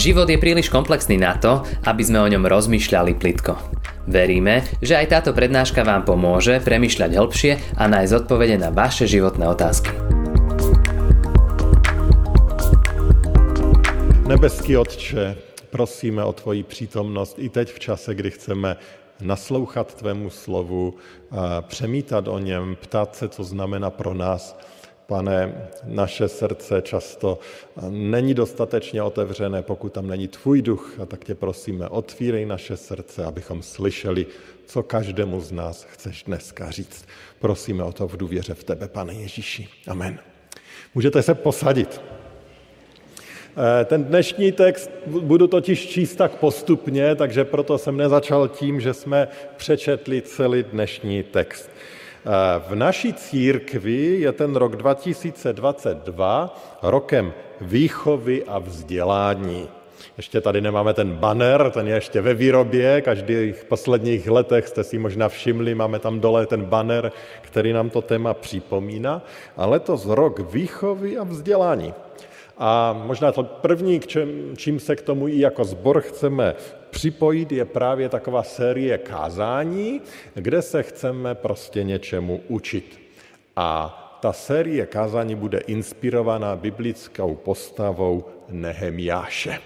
Život je príliš komplexný na to, aby sme o ňom rozmýšľali plitko. Veríme, že aj táto prednáška vám pomôže premyšľať hĺbšie a nájsť odpovede na vaše životné otázky. Nebeský Otče, prosíme o Tvoji přítomnost i teď v čase, kdy chceme naslouchat Tvému slovu, přemítat o něm, ptát se, co znamená pro nás. Pane, naše srdce často není dostatečně otevřené, pokud tam není tvůj duch, a tak tě prosíme, otvírej naše srdce, abychom slyšeli, co každému z nás chceš dneska říct. Prosíme o to v důvěře v tebe, pane Ježíši. Amen. Můžete se posadit. Eh, ten dnešní text budu totiž číst tak postupně, takže proto jsem nezačal tím, že jsme přečetli celý dnešní text. Eh, v naší církvi je ten rok 2022 rokem výchovy a vzdělání. Ještě tady nemáme ten banner, ten je ještě ve výrobě, každých posledních letech jste si možná všimli, máme tam dole ten banner, který nám to téma připomíná, a letos rok výchovy a vzdělání. A možná to první, k čem, čím se k tomu i jako zbor chceme připojit, je právě taková série kázání, kde se chceme prostě něčemu učit. A ta série kázání bude inspirovaná biblickou postavou Nehemiáše.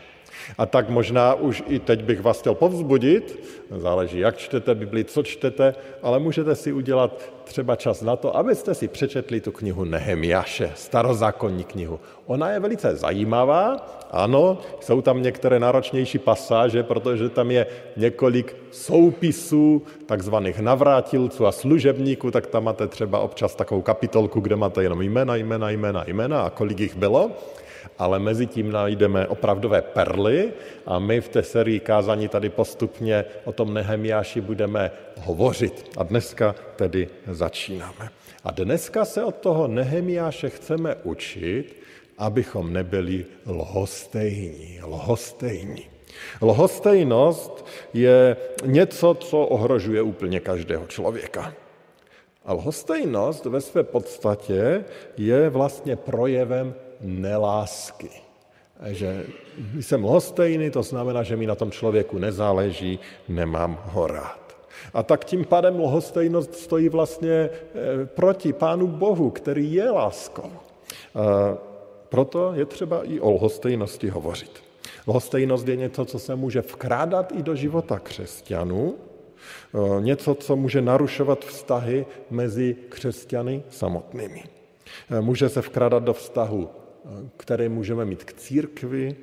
A tak možná už i teď bych vás chtěl povzbudit, záleží, jak čtete Bibli, co čtete, ale můžete si udělat třeba čas na to, abyste si přečetli tu knihu Nehemiáše, starozákonní knihu. Ona je velice zajímavá, ano, jsou tam některé náročnější pasáže, protože tam je několik soupisů takzvaných navrátilců a služebníků, tak tam máte třeba občas takovou kapitolku, kde máte jenom jména, jména, jména, jména a kolik jich bylo ale mezi tím najdeme opravdové perly a my v té sérii kázání tady postupně o tom Nehemiáši budeme hovořit. A dneska tedy začínáme. A dneska se od toho Nehemiáše chceme učit, abychom nebyli lhostejní. Lhostejní. Lhostejnost je něco, co ohrožuje úplně každého člověka. A lhostejnost ve své podstatě je vlastně projevem nelásky. Že jsem lhostejný, to znamená, že mi na tom člověku nezáleží, nemám ho rád. A tak tím pádem lhostejnost stojí vlastně eh, proti Pánu Bohu, který je láskou. A proto je třeba i o lhostejnosti hovořit. Lhostejnost je něco, co se může vkrádat i do života křesťanů, eh, něco, co může narušovat vztahy mezi křesťany samotnými. Eh, může se vkrádat do vztahu které můžeme mít k církvi,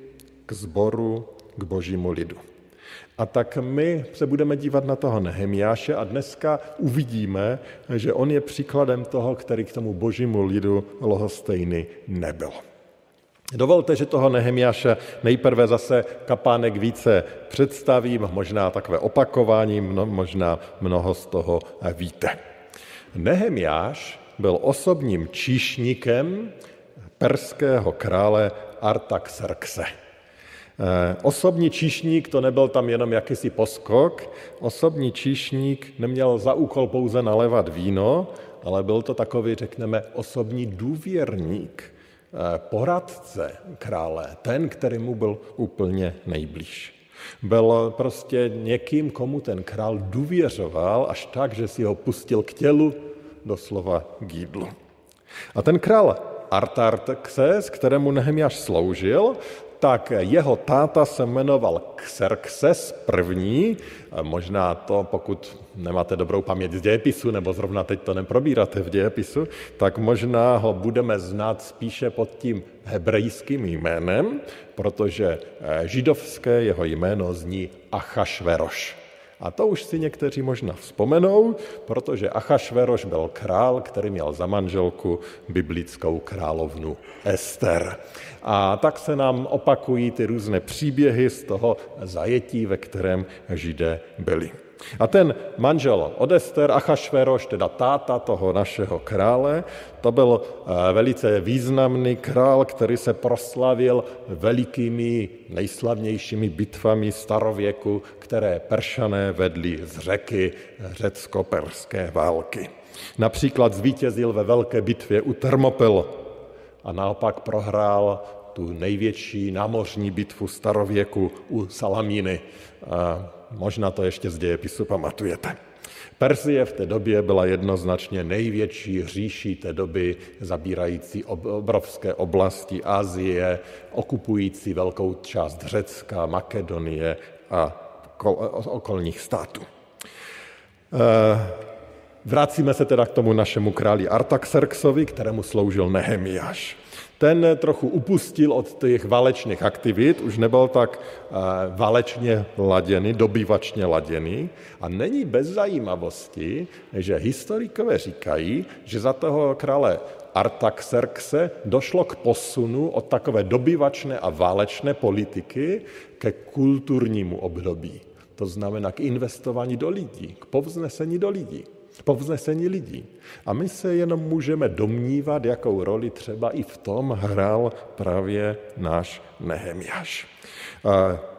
k zboru, k božímu lidu. A tak my se budeme dívat na toho Nehemiáše a dneska uvidíme, že on je příkladem toho, který k tomu božímu lidu lohostejný nebyl. Dovolte, že toho Nehemiáše nejprve zase kapánek více představím, možná takové opakování, možná mnoho z toho víte. Nehemiáš byl osobním číšníkem perského krále Artaxerxe. Eh, osobní číšník to nebyl tam jenom jakýsi poskok, osobní číšník neměl za úkol pouze nalevat víno, ale byl to takový, řekneme, osobní důvěrník, eh, poradce krále, ten, který mu byl úplně nejblíž. Byl prostě někým, komu ten král důvěřoval až tak, že si ho pustil k tělu, doslova k jídlu. A ten král Artaxerxes, kterému Nehemiáš sloužil, tak jeho táta se jmenoval Xerxes první, možná to, pokud nemáte dobrou paměť z dějepisu, nebo zrovna teď to neprobíráte v dějepisu, tak možná ho budeme znát spíše pod tím hebrejským jménem, protože židovské jeho jméno zní Achašveroš. A to už si někteří možná vzpomenou, protože Achašveroš byl král, který měl za manželku biblickou královnu Ester. A tak se nám opakují ty různé příběhy z toho zajetí, ve kterém židé byli. A ten manžel Odester, Achašveroš, teda táta toho našeho krále, to byl eh, velice významný král, který se proslavil velikými, nejslavnějšími bitvami starověku, které Peršané vedli z řeky řecko-perské války. Například zvítězil ve velké bitvě u Termopil a naopak prohrál tu největší námořní bitvu starověku u Salamíny. Možná to ještě z dějepisu pamatujete. Perzie v té době byla jednoznačně největší říší té doby, zabírající obrovské oblasti Asie, okupující velkou část Řecka, Makedonie a okolních států. Vracíme se teda k tomu našemu králi Artaxerxovi, kterému sloužil Nehemiáš. Ten trochu upustil od těch válečných aktivit, už nebyl tak eh, válečně laděný, dobývačně laděný. A není bez zajímavosti, že historikové říkají, že za toho krále Artaxerxe došlo k posunu od takové dobyvačné a válečné politiky ke kulturnímu období. To znamená k investování do lidí, k povznesení do lidí povznesení lidí. A my se jenom můžeme domnívat, jakou roli třeba i v tom hrál právě náš Nehemiáš.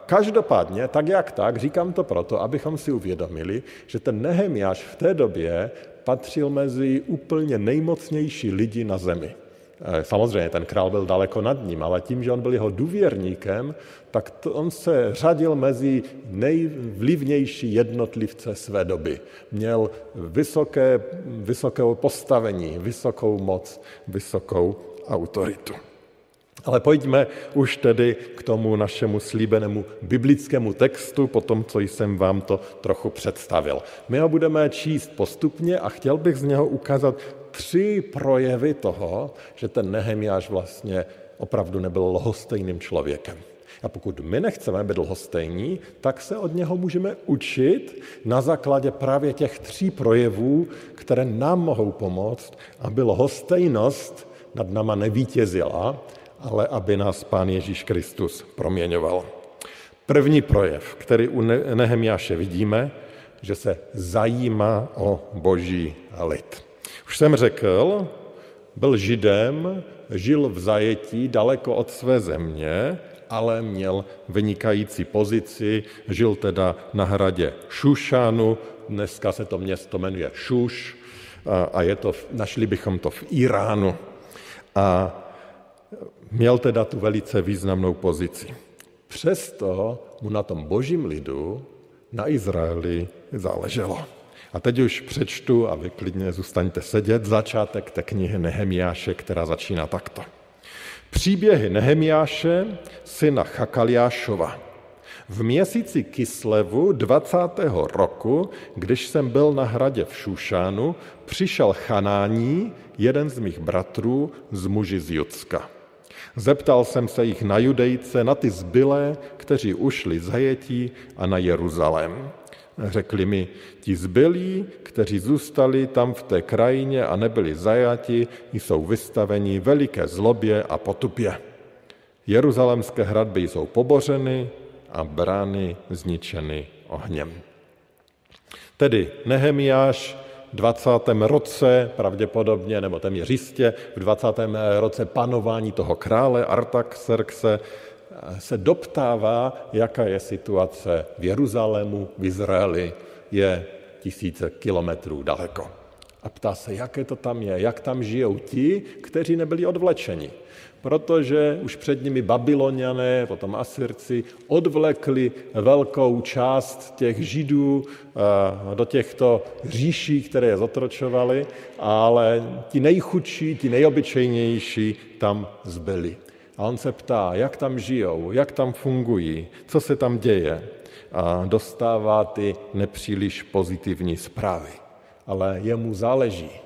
Každopádně, tak jak tak, říkám to proto, abychom si uvědomili, že ten Nehemiáš v té době patřil mezi úplně nejmocnější lidi na zemi. Eh, samozřejmě ten král byl daleko nad ním, ale tím, že on byl jeho důvěrníkem, tak to on se řadil mezi nejvlivnější jednotlivce své doby. Měl vysoké, vysoké postavení, vysokou moc, vysokou autoritu. Ale pojďme už tedy k tomu našemu slíbenému biblickému textu, po tom, co jsem vám to trochu představil. My ho budeme číst postupně a chtěl bych z něho ukázat tři projevy toho, že ten Nehemiáš vlastně opravdu nebyl lhostejným člověkem. A pokud my nechceme být lhostejní, tak se od něho můžeme učit na základě právě těch tří projevů, které nám mohou pomoct, aby lhostejnost nad náma nevítězila, ale aby nás Pán Ježíš Kristus proměňoval. První projev, který u Nehemiáše vidíme, že se zajímá o boží lid. Už jsem řekl, byl židem, žil v zajetí daleko od své země, ale měl vynikající pozici, žil teda na hradě Šušanu, dneska se to město jmenuje Šuš a je to, našli bychom to v Iránu. A měl teda tu velice významnou pozici. Přesto mu na tom božím lidu, na Izraeli, záleželo. A teď už přečtu a vy klidně zůstaňte sedět začátek té knihy Nehemiáše, která začíná takto. Příběhy Nehemiáše, syna Chakaliášova. V měsíci Kislevu 20. roku, když jsem byl na hradě v Šušánu, přišel Chanání, jeden z mých bratrů, z muži z Judska. Zeptal jsem se jich na Judejce, na ty zbylé, kteří ušli zajetí a na Jeruzalém. Řekli mi, ti zbylí, kteří zůstali tam v té krajině a nebyli zajati, jsou vystaveni veliké zlobě a potupě. Jeruzalemské hradby jsou pobořeny a brány zničeny ohněm. Tedy Nehemiáš 20. roce, pravděpodobně, nebo téměř jistě, v 20. roce panování toho krále Artaxerxe se doptává, jaká je situace v Jeruzalému, v Izraeli, je tisíce kilometrů daleko. A ptá se, jaké to tam je, jak tam žijou ti, kteří nebyli odvlečeni. Protože už před nimi Babyloniané, potom Asyrci, odvlekli velkou část těch židů eh, do těchto říší, které je zotročovali, ale ti nejchudší, ti nejobyčejnější tam zbyli. A on se ptá, jak tam žijou, jak tam fungují, co se tam děje. A dostává ty nepříliš pozitivní zprávy. Ale jemu záleží.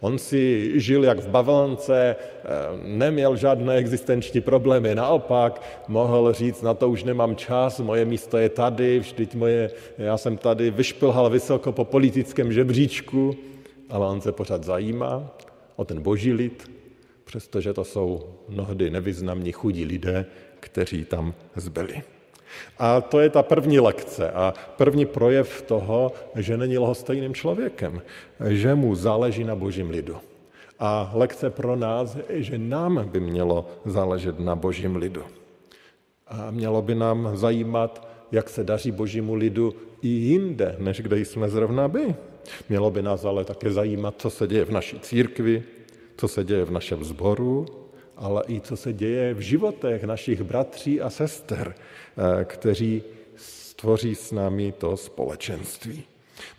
On si žil jak v Bavlance, eh, neměl žádné existenční problémy, naopak mohl říct, na to už nemám čas, moje místo je tady, vždyť moje, já jsem tady vyšplhal vysoko po politickém žebříčku, ale on se pořád zajímá o ten boží lid, přestože to jsou mnohdy nevyznamní chudí lidé, kteří tam zbyli. A to je ta první lekce a první projev toho, že není lhostejným člověkem, že mu záleží na božím lidu. A lekce pro nás je, že nám by mělo záležet na božím lidu. A mělo by nám zajímat, jak se daří božímu lidu i jinde, než kde jsme zrovna by. Mělo by nás ale také zajímat, co se děje v naší církvi, co se děje v našem sboru ale i co se děje v životech našich bratří a sester, eh, kteří stvoří s námi to společenství.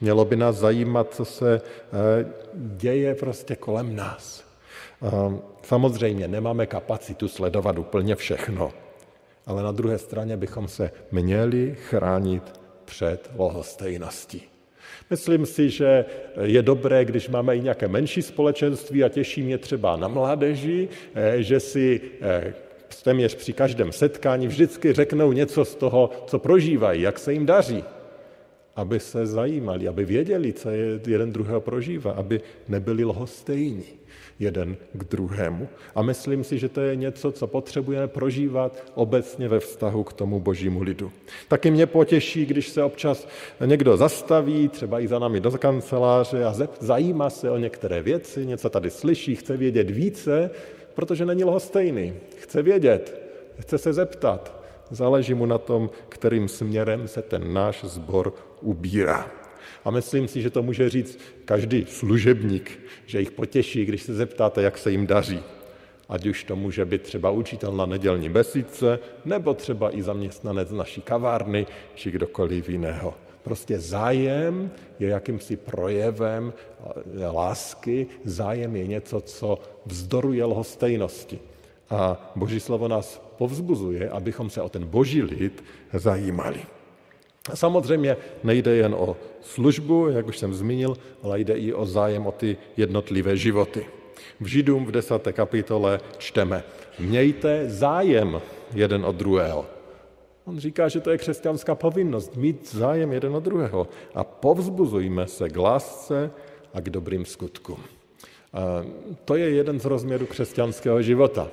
Mělo by nás zajímat, co se eh, děje prostě kolem nás. Samozřejmě nemáme kapacitu sledovat úplně všechno, ale na druhé straně bychom se měli chránit před lhostejností. Myslím si, že je dobré, když máme i nějaké menší společenství a těší mě třeba na mládeži, eh, že si eh, téměř při každém setkání vždycky řeknou něco z toho, co prožívají, jak se jim daří aby se zajímali, aby věděli, co je jeden druhého prožívá, aby nebyli lhostejní jeden k druhému. A myslím si, že to je něco, co potřebujeme prožívat obecně ve vztahu k tomu božímu lidu. Taky mě potěší, když se občas někdo zastaví, třeba i za námi do kanceláře a zajímá se o některé věci, něco tady slyší, chce vědět více, protože není lhostejný. Chce vědět, chce se zeptat, Záleží mu na tom, kterým směrem se ten náš sbor ubírá. A myslím si, že to může říct každý služebník, že jich potěší, když se zeptáte, jak se jim daří. Ať už to může být třeba učitel na nedělní besídce, nebo třeba i zaměstnanec naší kavárny, či kdokoliv jiného. Prostě zájem je jakýmsi projevem lásky, zájem je něco, co vzdoruje lhostejnosti. A Boží slovo nás povzbuzuje, abychom se o ten boží lid zajímali. Samozřejmě nejde jen o službu, jak už jsem zmínil, ale jde i o zájem o ty jednotlivé životy. V Židům v desáté kapitole čteme, mějte zájem jeden od druhého. On říká, že to je křesťanská povinnost, mít zájem jeden od druhého. A povzbuzujme se k lásce a k dobrým skutkům. To je jeden z rozměrů křesťanského života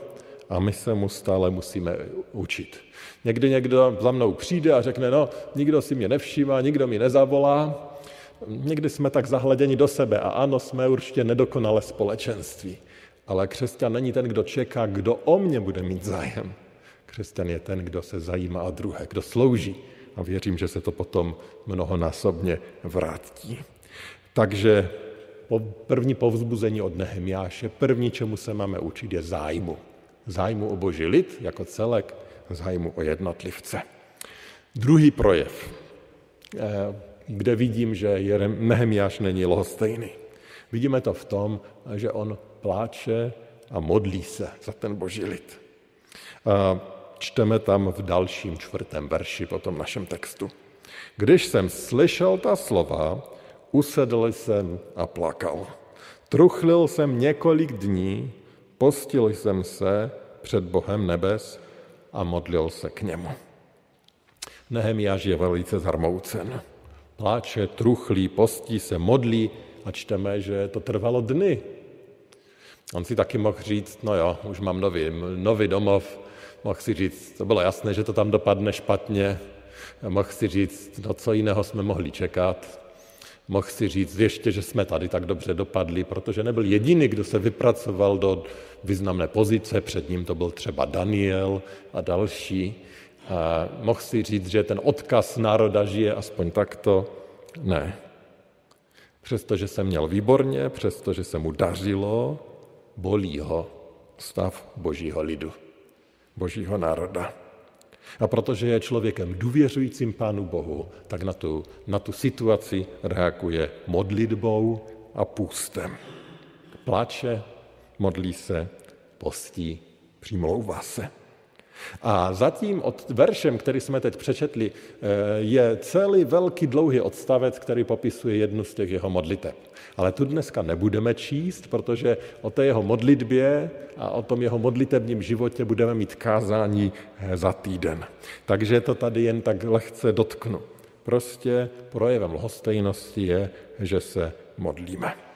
a my se mu stále musíme učit. Někdy někdo za mnou přijde a řekne, no, nikdo si mě nevšímá, nikdo mi nezavolá. Někdy jsme tak zahleděni do sebe a ano, jsme určitě nedokonale společenství. Ale křesťan není ten, kdo čeká, kdo o mě bude mít zájem. Křesťan je ten, kdo se zajímá o druhé, kdo slouží. A věřím, že se to potom mnohonásobně vrátí. Takže první povzbuzení od Nehemiáše, první, čemu se máme učit, je zájmu zájmu o boží lid jako celek, zájmu o jednotlivce. Druhý projev, eh, kde vidím, že Nehemiáš není lhostejný. Vidíme to v tom, že on pláče a modlí se za ten boží lid. A čteme tam v dalším čtvrtém verši po tom našem textu. Když jsem slyšel ta slova, usedl jsem a plakal. Truchlil jsem několik dní Postil jsem se před Bohem nebes a modlil se k němu. Nehemiáš je velice zarmoucen. Pláče, truchlí, postí se, modlí a čteme, že to trvalo dny. On si taky mohl říct, no jo, už mám nový, nový domov, mohl si říct, to bylo jasné, že to tam dopadne špatně, mohl si říct, no co jiného jsme mohli čekat, Mohl si říct ještě, že jsme tady tak dobře dopadli, protože nebyl jediný, kdo se vypracoval do významné pozice, před ním to byl třeba Daniel a další. A mohl si říct, že ten odkaz národa žije aspoň takto. Ne. Přestože se měl výborně, přestože se mu dařilo, bolí ho stav božího lidu, božího národa. A protože je člověkem důvěřujícím Pánu Bohu, tak na tu, na tu situaci reaguje modlitbou a půstem. Pláče, modlí se, postí, přimlouvá se. A zatím od veršem, který jsme teď přečetli, eh, je celý velký dlouhý odstavec, který popisuje jednu z těch jeho modlitev. Ale tu dneska nebudeme číst, protože o té jeho modlitbě a o tom jeho modlitebním životě budeme mít kázání eh, za týden. Takže to tady jen tak lehce dotknu. Prostě projevem lhostejnosti je, že se modlíme.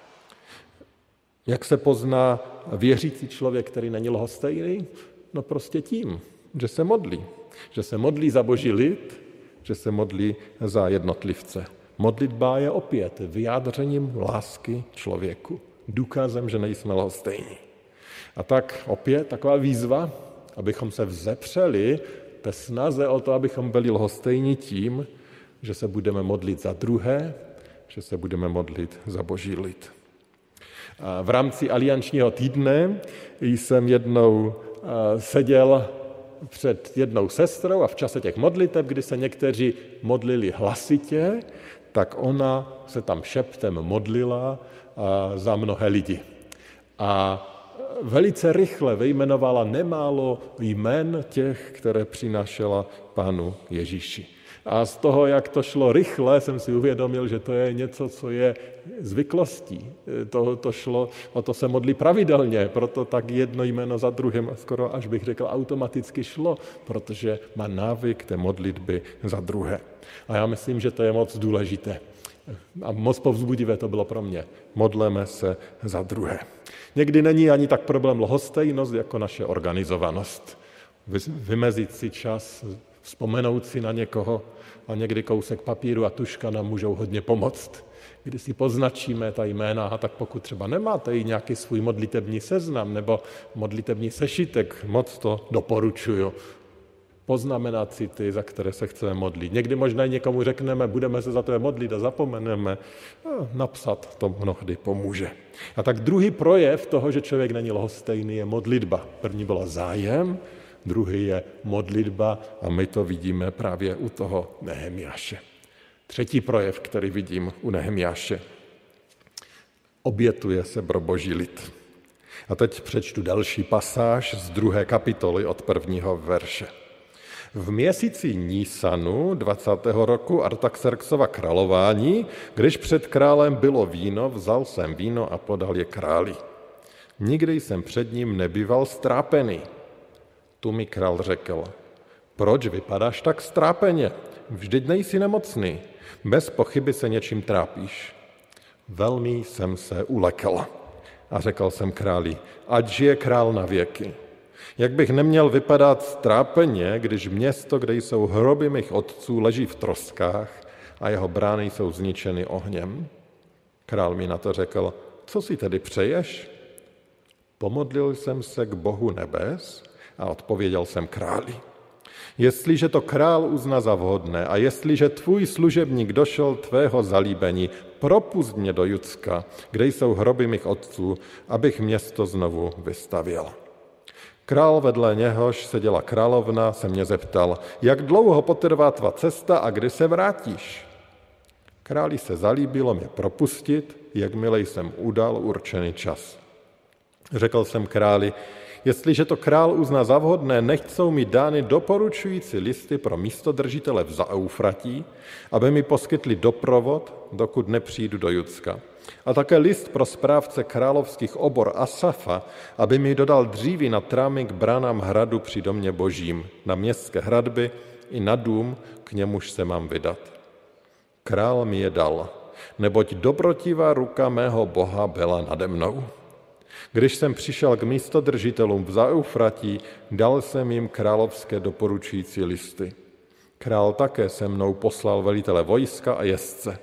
Jak se pozná věřící člověk, který není lhostejný? No prostě tím, že se modlí. Že se modlí za boží lid, že se modlí za jednotlivce. Modlitba je opět vyjádřením lásky člověku, důkazem, že nejsme lhostejní. A tak opět taková výzva, abychom se vzepřeli té snaze o to, abychom byli lhostejní tím, že se budeme modlit za druhé, že se budeme modlit za boží lid. V rámci aliančního týdne jsem jednou seděl před jednou sestrou a v čase těch modliteb, kdy se někteří modlili hlasitě, tak ona se tam šeptem modlila za mnohé lidi. A velice rychle vyjmenovala nemálo jmen těch, které přinášela pánu Ježíši. A z toho, jak to šlo rychle, jsem si uvědomil, že to je něco, co je zvyklostí. To, to šlo, o to se modlí pravidelně, proto tak jedno jméno za druhým, skoro až bych řekl, automaticky šlo, protože má návyk té modlitby za druhé. A já myslím, že to je moc důležité. A moc povzbudivé to bylo pro mě. Modleme se za druhé. Někdy není ani tak problém lhostejnost, jako naše organizovanost. Vymezit si čas, vzpomenout si na někoho a někdy kousek papíru a tuška nám můžou hodně pomoct. Když si poznačíme ta jména, a tak pokud třeba nemáte i nějaký svůj modlitební seznam nebo modlitební sešitek, moc to doporučuju. Poznamenat si ty, za které se chceme modlit. Někdy možná někomu řekneme, budeme se za to modlit a zapomeneme. A napsat to mnohdy pomůže. A tak druhý projev toho, že člověk není lhostejný, je modlitba. První byla zájem, druhý je modlitba a my to vidíme právě u toho Nehemiáše. Třetí projev, který vidím u Nehemiáše. Obětuje se pro boží lid. A teď přečtu další pasáž z druhé kapitoly od prvního verše. V měsíci Nísanu 20. roku Artaxerxova králování, když před králem bylo víno, vzal jsem víno a podal je králi. Nikdy jsem před ním nebyval strápený. Tu mi král řekl, proč vypadáš tak strápeně? Vždyť nejsi nemocný. Bez pochyby se něčím trápíš. Velmi jsem se ulekl a řekl jsem králi, ať žije král na věky. Jak bych neměl vypadat strápeně, když město, kde jsou hroby mých otců, leží v troskách a jeho brány jsou zničeny ohněm? Král mi na to řekl, co si tedy přeješ? Pomodlil jsem se k Bohu nebes a odpověděl jsem králi. Jestliže to král uzna za vhodné a jestliže tvůj služebník došel tvého zalíbení, propust mě do Judska, kde jsou hroby mých otců, abych město znovu vystavěl. Král vedle něhož seděla královna, se mě zeptal, jak dlouho potrvá tvá cesta a kdy se vrátíš? Králi se zalíbilo mě propustit, jakmile jsem udal určený čas. Řekl jsem králi, Jestliže to král uzná za vhodné, nechť jsou mi dány doporučující listy pro místodržitele v Zaufratí, aby mi poskytli doprovod, dokud nepřijdu do Judska. A také list pro správce královských obor Asafa, aby mi dodal dříví na trámy k bránám hradu při domě božím, na městské hradby i na dům, k němuž se mám vydat. Král mi je dal, neboť dobrotivá ruka mého Boha byla nade mnou. Když jsem přišel k místodržitelům v Zaufratí, dal jsem jim královské doporučující listy. Král také se mnou poslal velitele vojska a jezdce.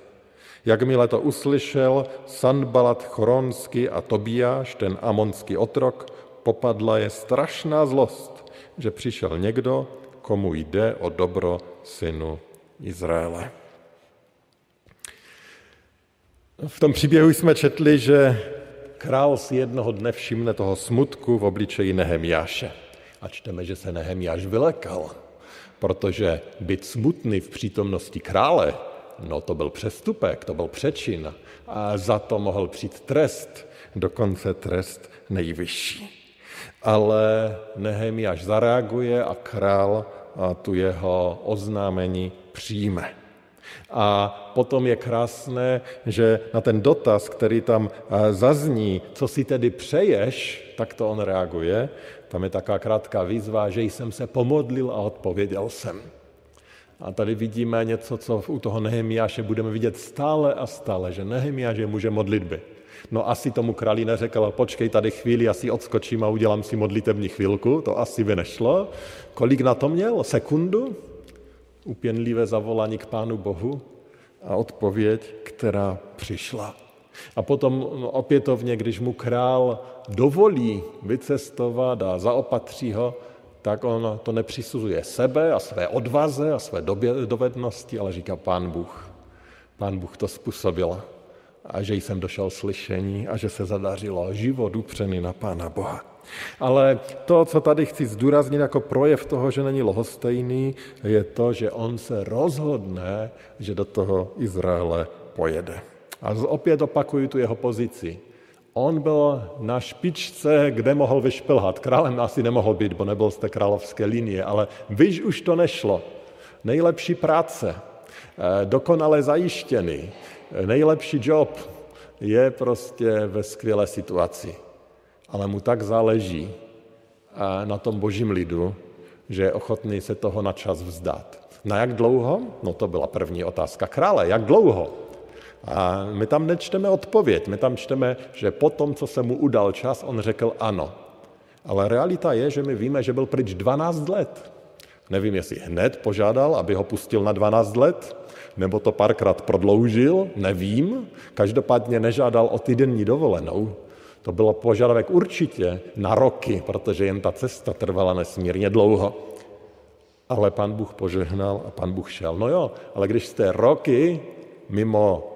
Jakmile to uslyšel, Sanbalat Choronský a Tobiáš, ten amonský otrok, popadla je strašná zlost, že přišel někdo, komu jde o dobro synu Izraele. V tom příběhu jsme četli, že král si jednoho dne všimne toho smutku v obličeji Nehemiáše. A čteme, že se Nehemiáš vylekal, protože být smutný v přítomnosti krále, no to byl přestupek, to byl přečin a za to mohl přijít trest, dokonce trest nejvyšší. Ale Nehemiáš zareaguje a král tu jeho oznámení přijme. A potom je krásné, že na ten dotaz, který tam eh, zazní, co si tedy přeješ, tak to on reaguje. Tam je taká krátká výzva, že jsem se pomodlil a odpověděl jsem. A tady vidíme něco, co u toho Nehemiáše budeme vidět stále a stále, že Nehemiáš je muže modlitby. No asi tomu králi neřekl, počkej tady chvíli, asi odskočím a udělám si modlitební chvilku, to asi by nešlo. Kolik na to měl? Sekundu? Upěnlivé zavolání k Pánu Bohu a odpověď, která přišla. A potom opětovně, když mu král dovolí vycestovat a zaopatří ho, tak on to nepřisuzuje sebe a své odvaze a své dovednosti, ale říká Pán Bůh. Pán Bůh to způsobil. a že jsem došel slyšení a že se zadařilo život upřený na Pána Boha. Ale to, co tady chci zdůraznit jako projev toho, že není lohostejný, je to, že on se rozhodne, že do toho Izraele pojede. A opět opakuju tu jeho pozici. On byl na špičce, kde mohl vyšplhat. Králem asi nemohl být, bo nebyl z té královské linie, ale víš, už to nešlo. Nejlepší práce, eh, dokonale zajištěný, eh, nejlepší job je prostě ve skvělé situaci. Ale mu tak záleží eh, na tom božím lidu, že je ochotný se toho na čas vzdát. Na jak dlouho? No to byla první otázka krále. Jak dlouho? A my tam nečteme odpověď, my tam čteme, že po tom, co se mu udal čas, on řekl ano. Ale realita je, že my víme, že byl pryč 12 let. Nevím, jestli hned požádal, aby ho pustil na 12 let, nebo to párkrát prodloužil, nevím. Každopádně nežádal o týdenní dovolenou. To bylo požadavek určitě na roky, protože jen ta cesta trvala nesmírně dlouho. Ale pan Bůh požehnal a pan Bůh šel. No jo, ale když jste roky mimo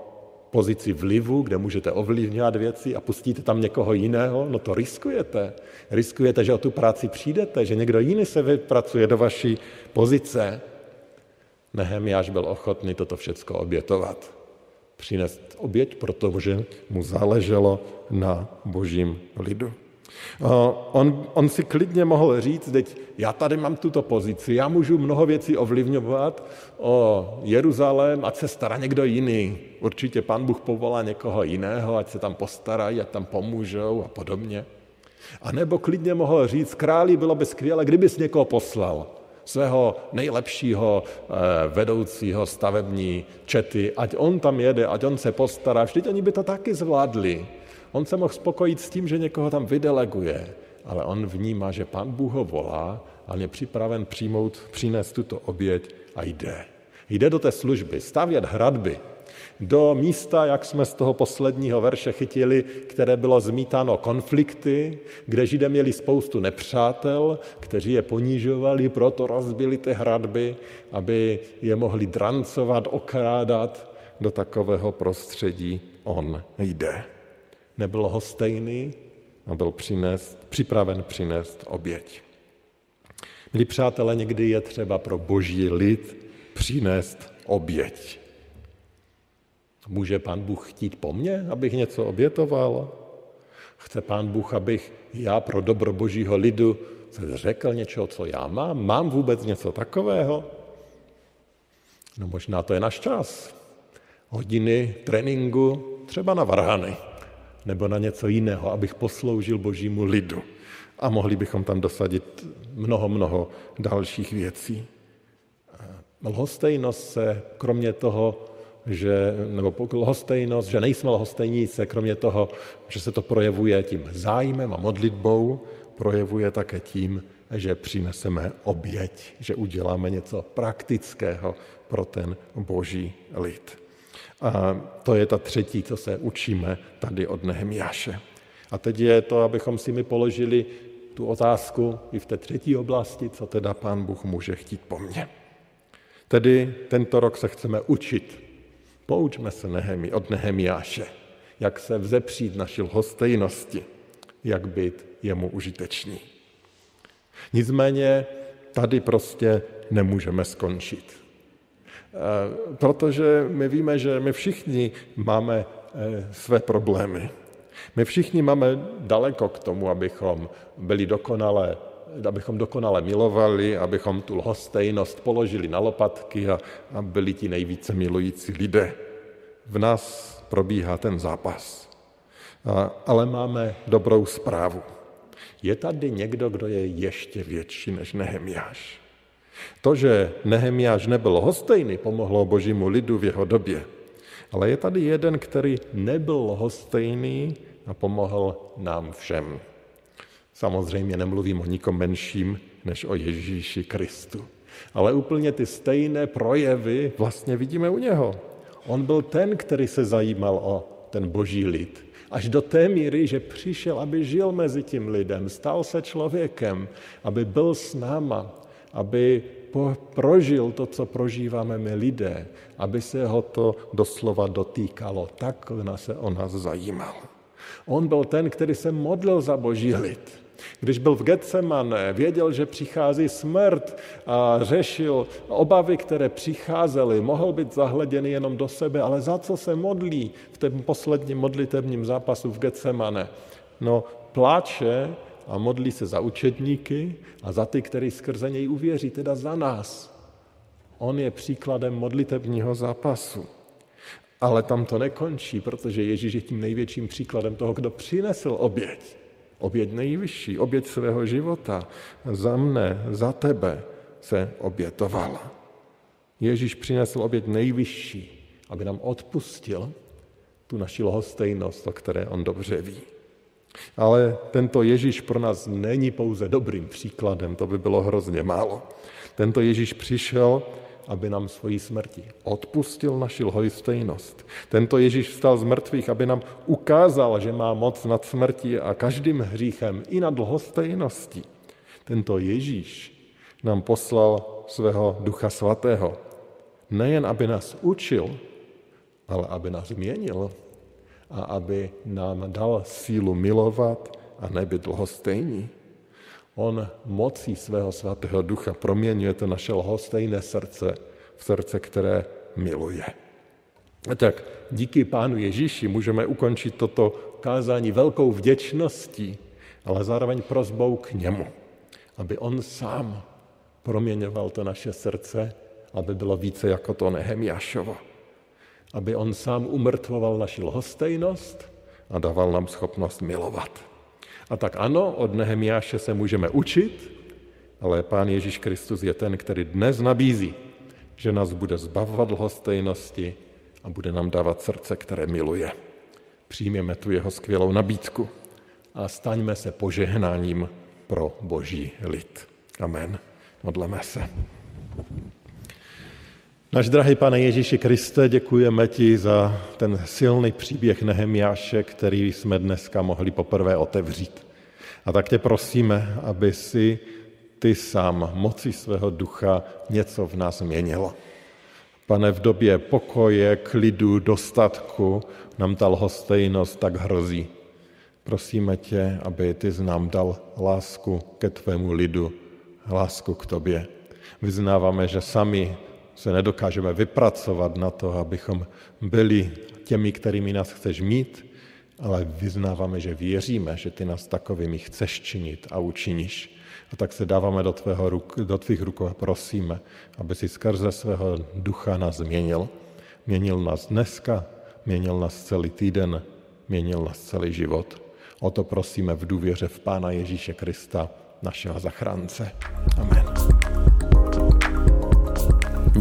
pozici vlivu, kde můžete ovlivňovat věci a pustíte tam někoho jiného, no to riskujete. Riskujete, že o tu práci přijdete, že někdo jiný se vypracuje do vaší pozice. Nehemiáš byl ochotný toto všecko obětovat. Přinést oběť, protože mu záleželo na božím lidu. On, on si klidně mohl říct, teď já tady mám tuto pozici, já můžu mnoho věcí ovlivňovat o Jeruzalém, ať se stará někdo jiný. Určitě pan Bůh povolá někoho jiného, ať se tam postarají, ať tam pomůžou a podobně. A nebo klidně mohl říct, králi, bylo by skvělé, kdybys někoho poslal, svého nejlepšího eh, vedoucího stavební čety, ať on tam jede, ať on se postará, vždyť oni by to taky zvládli. On se mohl spokojit s tím, že někoho tam vydeleguje, ale on vnímá, že pan Bůh ho volá a je připraven přijmout, přinést tuto oběť a jde. Jde do té služby, stavět hradby, do místa, jak jsme z toho posledního verše chytili, které bylo zmítáno konflikty, kde Židé měli spoustu nepřátel, kteří je ponížovali, proto rozbili ty hradby, aby je mohli drancovat, okrádat. Do takového prostředí on jde nebyl hostejný a byl přinést, připraven přinést oběť. Milí přátelé, někdy je třeba pro boží lid přinést oběť. Může pán Bůh chtít po mně, abych něco obětoval? Chce pán Bůh, abych já pro dobro božího lidu se řekl něco, co já mám? Mám vůbec něco takového? No možná to je náš čas. Hodiny tréninku třeba na varhany nebo na něco jiného, abych posloužil božímu lidu. A mohli bychom tam dosadit mnoho, mnoho dalších věcí. Lhostejnost se kromě toho, že, nebo lhostejnost, že nejsme lhostejní, se kromě toho, že se to projevuje tím zájmem a modlitbou, projevuje také tím, že přineseme oběť, že uděláme něco praktického pro ten boží lid. A to je ta třetí, co se učíme tady od Nehemiáše. A teď je to, abychom si mi položili tu otázku i v té třetí oblasti, co teda pán Bůh může chtít po mně. Tedy tento rok se chceme učit. Poučme se Nehemi, od Nehemiáše, jak se vzepřít naší lhostejnosti, jak být jemu užitečný. Nicméně tady prostě nemůžeme skončit. Eh, protože my víme, že my všichni máme eh, své problémy. My všichni máme daleko k tomu, abychom byli dokonale, abychom dokonale milovali, abychom tu lhostejnost položili na lopatky a, a byli ti nejvíce milující lidé. V nás probíhá ten zápas. A, ale máme dobrou zprávu. Je tady někdo, kdo je ještě větší než Nehemiáš. To, že Nehemiáš nebyl hostejný, pomohlo božímu lidu v jeho době. Ale je tady jeden, který nebyl hostejný a pomohl nám všem. Samozřejmě nemluvím o nikom menším než o Ježíši Kristu. Ale úplně ty stejné projevy vlastně vidíme u něho. On byl ten, který se zajímal o ten boží lid. Až do té míry, že přišel, aby žil mezi tím lidem, stal se člověkem, aby byl s náma, aby prožil to, co prožíváme my lidé, aby se ho to doslova dotýkalo. Tak se o nás zajímal. On byl ten, který se modlil za boží lid. Když byl v Getsemane, věděl, že přichází smrt a řešil obavy, které přicházely. Mohl být zahleděný jenom do sebe, ale za co se modlí v tom posledním modlitebním zápasu v Getsemane? No, pláče a modlí se za učedníky a za ty, kteří skrze něj uvěří, teda za nás. On je příkladem modlitebního zápasu. Ale tam to nekončí, protože Ježíš je tím největším příkladem toho, kdo přinesl oběť. Oběť nejvyšší, oběť svého života. Za mne, za tebe se obětovala. Ježíš přinesl oběť nejvyšší, aby nám odpustil tu naši lohostejnost, o které on dobře ví. Ale tento Ježíš pro nás není pouze dobrým příkladem, to by bylo hrozně málo. Tento Ježíš přišel, aby nám svoji smrti odpustil naši lhojstejnost. Tento Ježíš vstal z mrtvých, aby nám ukázal, že má moc nad smrtí a každým hříchem i nad lhostejností. Tento Ježíš nám poslal svého Ducha Svatého. Nejen, aby nás učil, ale aby nás změnil a aby nám dal sílu milovat a nebyt lhostejní. On mocí svého svatého ducha proměňuje to naše lhostejné srdce v srdce, které miluje. Tak díky Pánu Ježíši můžeme ukončit toto kázání velkou vděčností, ale zároveň prozbou k němu, aby on sám proměňoval to naše srdce, aby bylo více jako to Nehemiášovo aby on sám umrtvoval naši lhostejnost a dával nám schopnost milovat. A tak ano, od Nehemiáše se můžeme učit, ale Pán Ježíš Kristus je ten, který dnes nabízí, že nás bude zbavovat lhostejnosti a bude nám dávat srdce, které miluje. Přijměme tu jeho skvělou nabídku a staňme se požehnáním pro boží lid. Amen. Modleme se. Náš drahý pane Ježíši Kriste, děkujeme ti za ten silný příběh Nehemiáše, který jsme dneska mohli poprvé otevřít. A tak tě prosíme, aby si ty sám moci svého ducha něco v nás měnilo. Pane, v době pokoje, klidu, dostatku nám ta lhostejnost tak hrozí. Prosíme tě, aby ty z nám dal lásku ke tvému lidu, lásku k tobě. Vyznáváme, že sami se nedokážeme vypracovat na to, abychom byli těmi, kterými nás chceš mít, ale vyznáváme, že věříme, že ty nás takovými chceš činit a učiníš. A tak se dáváme do, tvého ruk, do tvých rukou a prosíme, aby si skrze svého ducha nás změnil. Měnil nás dneska, měnil nás celý týden, měnil nás celý život. O to prosíme v důvěře v Pána Ježíše Krista, našeho zachránce. Amen.